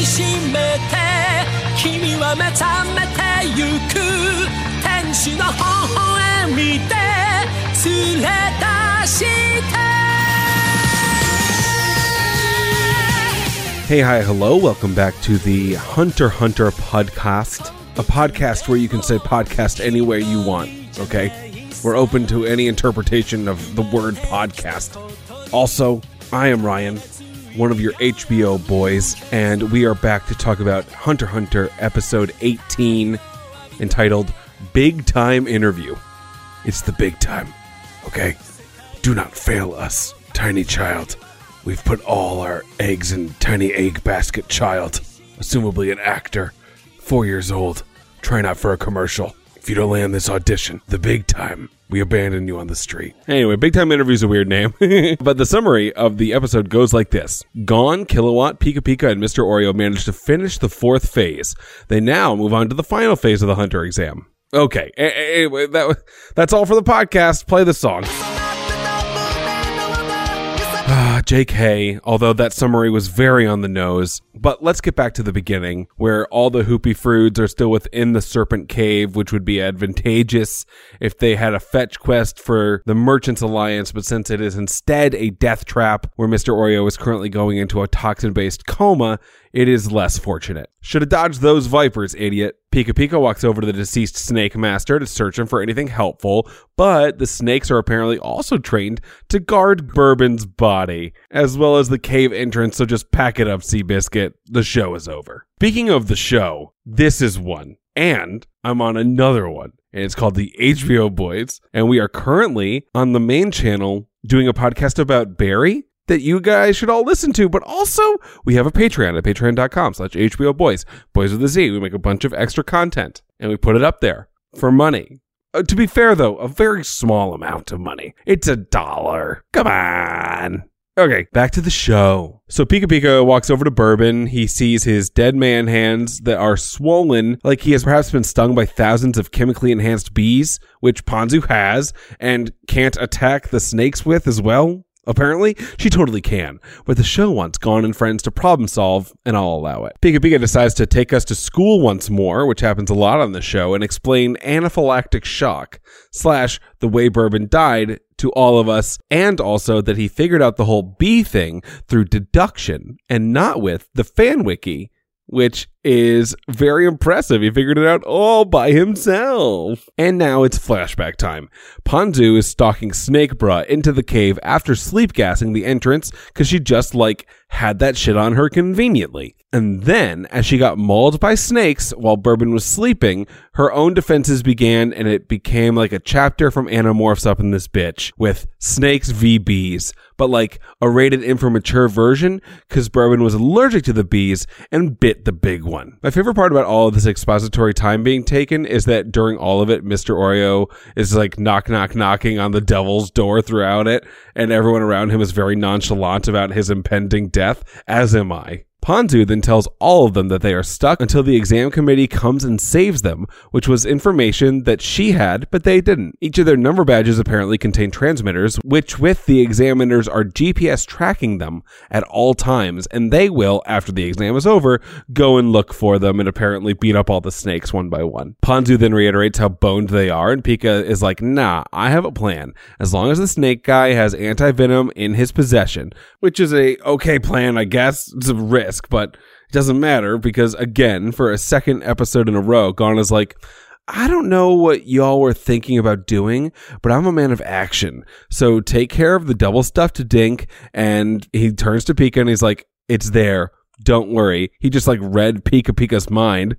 みしめて君は目覚めてゆく天使の微笑みで連れ出して Hey, hi, hello. Welcome back to the Hunter x Hunter podcast, a podcast where you can say podcast anywhere you want, okay? We're open to any interpretation of the word podcast. Also, I am Ryan, one of your HBO boys, and we are back to talk about Hunter Hunter episode 18 entitled Big Time Interview. It's the big time, okay? Do not fail us, tiny child. We've put all our eggs in tiny egg basket child, assumably an actor, four years old, trying out for a commercial. If you don't land this audition, the big time, we abandon you on the street. Anyway, big time interview is a weird name, but the summary of the episode goes like this: Gon, Kilowatt, Pika Pika, and Mr. Oreo managed to finish the fourth phase. They now move on to the final phase of the Hunter exam. Okay, anyway, that that's all for the podcast. Play the song. Ah, JK, although that summary was very on the nose. But let's get back to the beginning, where all the Hoopy Froods are still within the Serpent Cave, which would be advantageous if they had a fetch quest for the Merchants Alliance, but since it is instead a death trap where Mr. Oreo is currently going into a toxin based coma, it is less fortunate. Should have dodged those vipers, idiot. Pika Pika walks over to the deceased snake master to search him for anything helpful, but the snakes are apparently also trained to guard Bourbon's body, as well as the cave entrance, so just pack it up, Seabiscuit. The show is over. Speaking of the show, this is one. And I'm on another one. And it's called the HBO Boys. And we are currently on the main channel doing a podcast about Barry that you guys should all listen to. But also, we have a Patreon at patreon.com slash HBO Boys. Boys with a Z. We make a bunch of extra content and we put it up there for money. Uh, to be fair, though, a very small amount of money. It's a dollar. Come on. Okay, back to the show. So Pika Pika walks over to Bourbon. He sees his dead man hands that are swollen, like he has perhaps been stung by thousands of chemically enhanced bees, which Ponzu has, and can't attack the snakes with as well. Apparently, she totally can, but the show wants Gone and Friends to problem solve, and I'll allow it. Pika Pika decides to take us to school once more, which happens a lot on the show, and explain anaphylactic shock, slash, the way Bourbon died to all of us, and also that he figured out the whole bee thing through deduction and not with the fan wiki, which is very impressive. He figured it out all by himself. And now it's flashback time. Ponzu is stalking Snake Bra into the cave after sleep gassing the entrance because she just like had that shit on her conveniently. And then, as she got mauled by snakes while Bourbon was sleeping, her own defenses began and it became like a chapter from Animorphs up in this bitch with snakes v bees, but like a rated M for mature version because Bourbon was allergic to the bees and bit the big one. My favorite part about all of this expository time being taken is that during all of it, Mr. Oreo is like knock, knock, knocking on the devil's door throughout it, and everyone around him is very nonchalant about his impending death, as am I. Ponzu then tells all of them that they are stuck until the exam committee comes and saves them, which was information that she had, but they didn't. Each of their number badges apparently contain transmitters, which with the examiners are GPS tracking them at all times, and they will, after the exam is over, go and look for them and apparently beat up all the snakes one by one. Ponzu then reiterates how boned they are, and Pika is like, nah, I have a plan. As long as the snake guy has anti-venom in his possession, which is a okay plan, I guess. It's a risk but it doesn't matter because again, for a second episode in a row, Gon is like, I don't know what y'all were thinking about doing, but I'm a man of action. So take care of the double stuff to Dink. And he turns to Pika and he's like, it's there. Don't worry. He just like read Pika Pika's mind,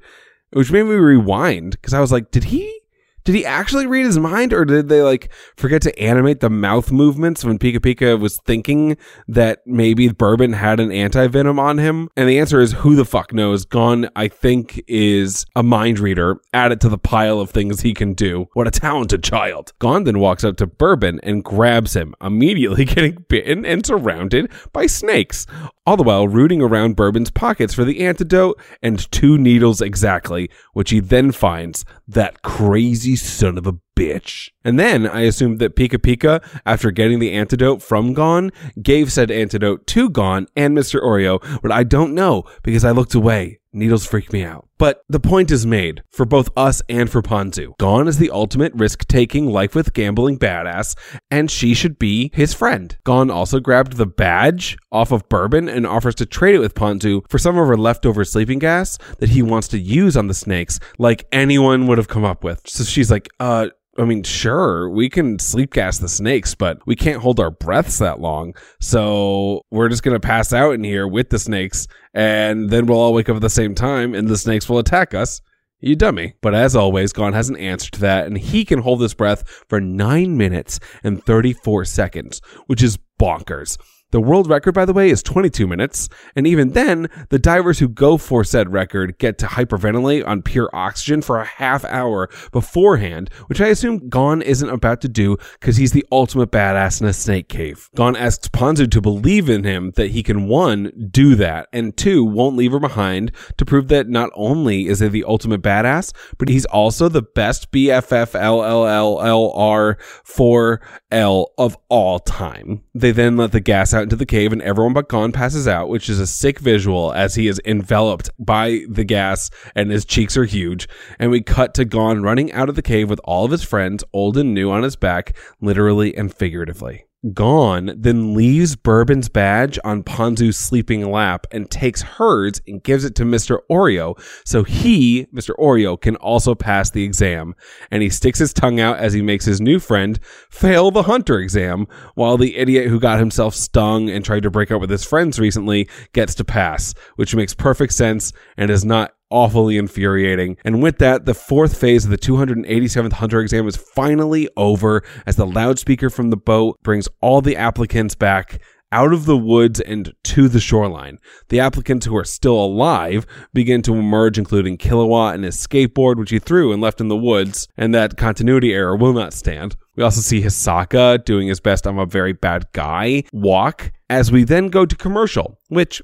which made me rewind because I was like, did he? Did he actually read his mind, or did they like forget to animate the mouth movements when Pika Pika was thinking that maybe Bourbon had an anti venom on him? And the answer is who the fuck knows. Gon, I think, is a mind reader. Add it to the pile of things he can do. What a talented child. Gon then walks up to Bourbon and grabs him, immediately getting bitten and surrounded by snakes. All the while rooting around Bourbon's pockets for the antidote and two needles exactly, which he then finds that crazy lazy son of a bitch. And then I assumed that Pika Pika, after getting the antidote from Gon, gave said antidote to Gon and Mr. Oreo, but I don't know because I looked away. Needles freak me out. But the point is made for both us and for Ponzu. Gon is the ultimate risk taking, life with gambling badass, and she should be his friend. Gon also grabbed the badge off of Bourbon and offers to trade it with Ponzu for some of her leftover sleeping gas that he wants to use on the snakes, like anyone would have come up with. So she's like, uh, I mean, sure, we can sleep gas the snakes, but we can't hold our breaths that long. So we're just going to pass out in here with the snakes, and then we'll all wake up at the same time, and the snakes will attack us. You dummy. But as always, Gon has an answer to that, and he can hold his breath for 9 minutes and 34 seconds, which is bonkers. The world record, by the way, is 22 minutes. And even then, the divers who go for said record get to hyperventilate on pure oxygen for a half hour beforehand, which I assume Gon isn't about to do because he's the ultimate badass in a snake cave. Gon asks Ponzu to believe in him that he can one, do that, and two, won't leave her behind to prove that not only is he the ultimate badass, but he's also the best BFFLLLR4L of all time. They then let the gas out into the cave and everyone but Gon passes out, which is a sick visual as he is enveloped by the gas and his cheeks are huge. And we cut to Gon running out of the cave with all of his friends, old and new, on his back, literally and figuratively. Gon then leaves Bourbon's badge on Ponzu's sleeping lap and takes hers and gives it to Mr. Oreo so he, Mr. Oreo, can also pass the exam. And he sticks his tongue out as he makes his new friend fail the hunter exam, while the idiot who got himself stung and tried to break up with his friends recently gets to pass, which makes perfect sense and is not awfully infuriating. And with that, the fourth phase of the 287th Hunter exam is finally over as the loudspeaker from the boat brings all the applicants back out of the woods and to the shoreline. The applicants who are still alive begin to emerge, including Killua and his skateboard, which he threw and left in the woods, and that continuity error will not stand. We also see Hisaka doing his best I'm a very bad guy walk as we then go to commercial, which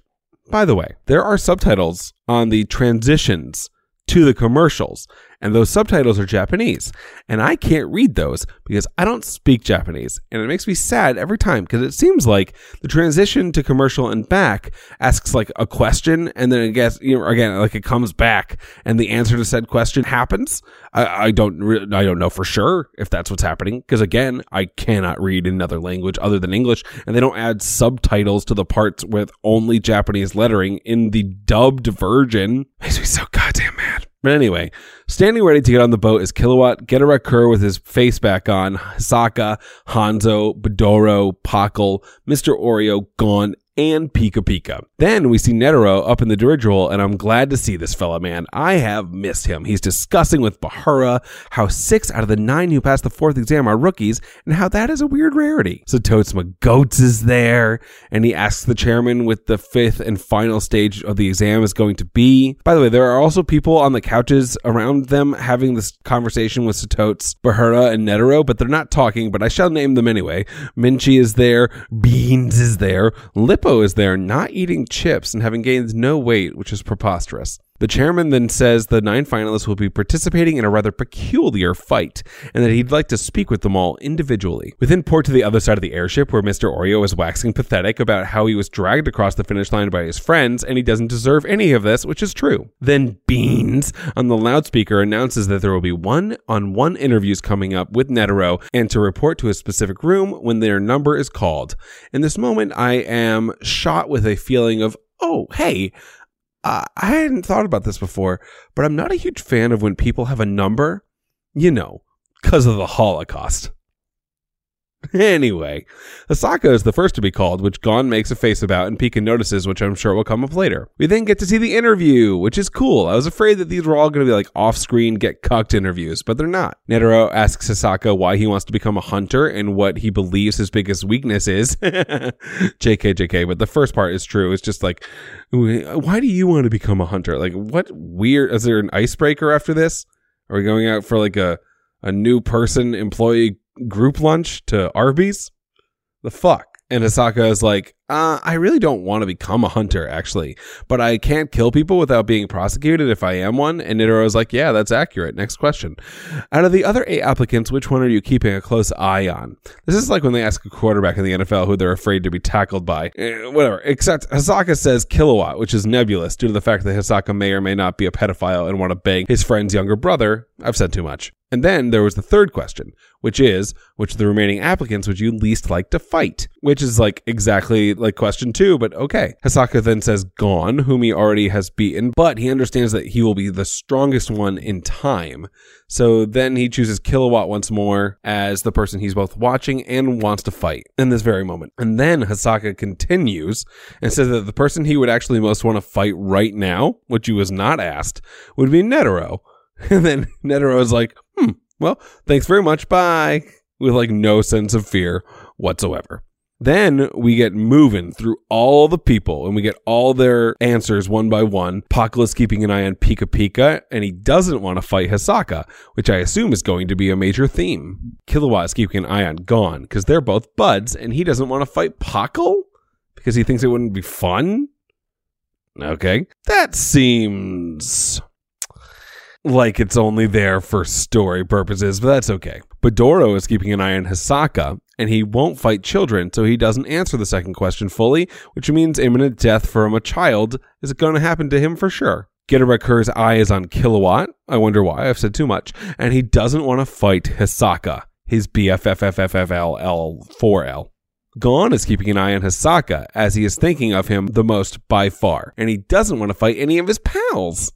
by the way, there are subtitles on the transitions to the commercials, and those subtitles are Japanese. And I can't read those because I don't speak Japanese. And it makes me sad every time because it seems like the transition to commercial and back asks like a question, and then it gets, you know, again, like it comes back and the answer to said question happens. I, I don't, re- I don't know for sure if that's what's happening because again, I cannot read another language other than English, and they don't add subtitles to the parts with only Japanese lettering in the dubbed version. Makes me so goddamn mad. But anyway, standing ready to get on the boat is Kilowatt, Gedarakur with his face back on, Sokka, Hanzo, Bedoro, Pakal, Mr. Oreo, Gon, and Pika Pika. Then we see Netero up in the dirigible, and I'm glad to see this fella, man. I have missed him. He's discussing with Bahura how six out of the nine who passed the fourth exam are rookies, and how that is a weird rarity. So Toadsma Goats is there, and he asks the chairman what the fifth and final stage of the exam is going to be. By the way, there are also people on the couches around them having this conversation with Satotes, Bahura, and Netero, but they're not talking, but I shall name them anyway. Minchi is there, Beans is there, Lippo is there not eating chips and having gained no weight, which is preposterous. The chairman then says the nine finalists will be participating in a rather peculiar fight, and that he'd like to speak with them all individually. We then port to the other side of the airship where Mr. Oreo is waxing pathetic about how he was dragged across the finish line by his friends, and he doesn't deserve any of this, which is true. Then Beans on the loudspeaker announces that there will be one on one interviews coming up with Netero and to report to a specific room when their number is called. In this moment, I am shot with a feeling of, oh, hey, uh, I hadn't thought about this before, but I'm not a huge fan of when people have a number, you know, because of the Holocaust. Anyway, Asaka is the first to be called, which Gon makes a face about and Pika notices, which I'm sure will come up later. We then get to see the interview, which is cool. I was afraid that these were all going to be like off screen, get cucked interviews, but they're not. Netero asks Asaka why he wants to become a hunter and what he believes his biggest weakness is. JK, JK, but the first part is true. It's just like, why do you want to become a hunter? Like, what weird, is there an icebreaker after this? Are we going out for like a, a new person employee group lunch to Arby's? The fuck? And Hisaka is like, uh, I really don't want to become a hunter, actually, but I can't kill people without being prosecuted if I am one. And Netero is like, yeah, that's accurate. Next question. Out of the other eight applicants, which one are you keeping a close eye on? This is like when they ask a quarterback in the NFL who they're afraid to be tackled by. Eh, whatever. Except Hisaka says kilowatt, which is nebulous due to the fact that Hisaka may or may not be a pedophile and want to bang his friend's younger brother. I've said too much. And then there was the third question, which is, which of the remaining applicants would you least like to fight? Which is like exactly like question two, but okay. Hasaka then says Gon, whom he already has beaten, but he understands that he will be the strongest one in time. So then he chooses Kilowatt once more as the person he's both watching and wants to fight in this very moment. And then Hasaka continues and says that the person he would actually most want to fight right now, which he was not asked, would be Netero. And then Netero is like, hmm, well, thanks very much. Bye. With like no sense of fear whatsoever. Then we get moving through all the people and we get all their answers one by one. Pakala's keeping an eye on Pika Pika and he doesn't want to fight Hisaka, which I assume is going to be a major theme. Kilowatt is keeping an eye on Gon because they're both buds and he doesn't want to fight Pockle because he thinks it wouldn't be fun. Okay. That seems like it's only there for story purposes, but that's okay. But Doro is keeping an eye on Hisaka, and he won't fight children, so he doesn't answer the second question fully, which means imminent death from a child is going to happen to him for sure. Getarekur's eye is on Kilowatt. I wonder why, I've said too much. And he doesn't want to fight Hisaka, his BFFFFFL4L. Gon is keeping an eye on Hisaka, as he is thinking of him the most by far, and he doesn't want to fight any of his pals.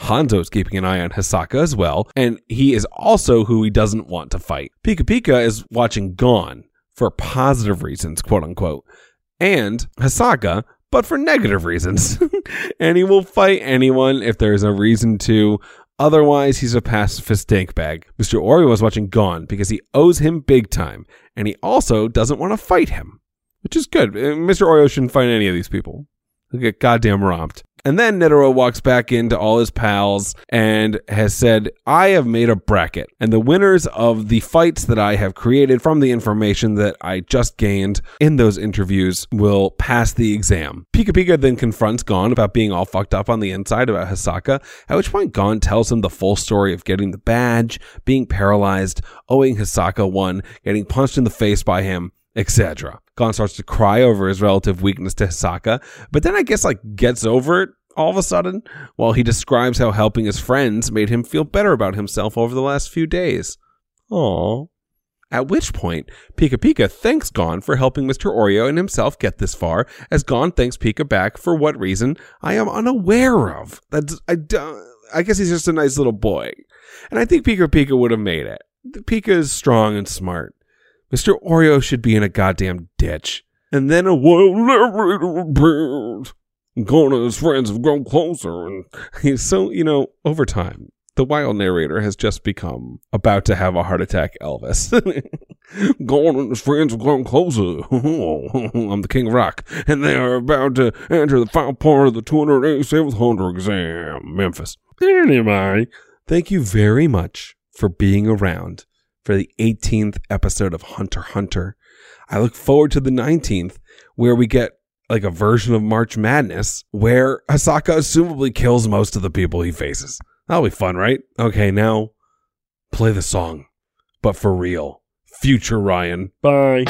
Hanzo's keeping an eye on Hisaka as well, and he is also who he doesn't want to fight. Pika Pika is watching Gon for positive reasons, quote unquote, and Hisaka, but for negative reasons. and he will fight anyone if there's a reason to. Otherwise, he's a pacifist dank bag. Mr. Oreo is watching Gon because he owes him big time, and he also doesn't want to fight him, which is good. Uh, Mr. Oreo shouldn't fight any of these people. He'll get goddamn romped. And then Netero walks back into all his pals and has said, I have made a bracket, and the winners of the fights that I have created from the information that I just gained in those interviews will pass the exam. Pika Pika then confronts Gon about being all fucked up on the inside about Hisaka, at which point Gon tells him the full story of getting the badge, being paralyzed, owing Hisaka one, getting punched in the face by him, etc. Gon starts to cry over his relative weakness to Hisaka, but then I guess like gets over it all of a sudden while he describes how helping his friends made him feel better about himself over the last few days. Aww. At which point, Pika Pika thanks Gon for helping Mr. Oreo and himself get this far, as Gon thanks Pika back for what reason I am unaware of. That's, I, I guess he's just a nice little boy. And I think Pika Pika would have made it. Pika is strong and smart. Mr. Oreo should be in a goddamn ditch. And then a wild world Gon and his friends have grown closer, and he's so you know over time. The wild narrator has just become about to have a heart attack, Elvis. Gon and his friends have grown closer. I'm the king of rock, and they are about to enter the final part of the 287th Hunter exam, Memphis. Anyway, thank you very much for being around for the 18th episode of Hunter Hunter. I look forward to the 19th, where we get like a version of March Madness where Hisaka assumably kills most of the people he faces. That'll be fun, right? Okay, now play the song, but for real. Future Ryan. Bye.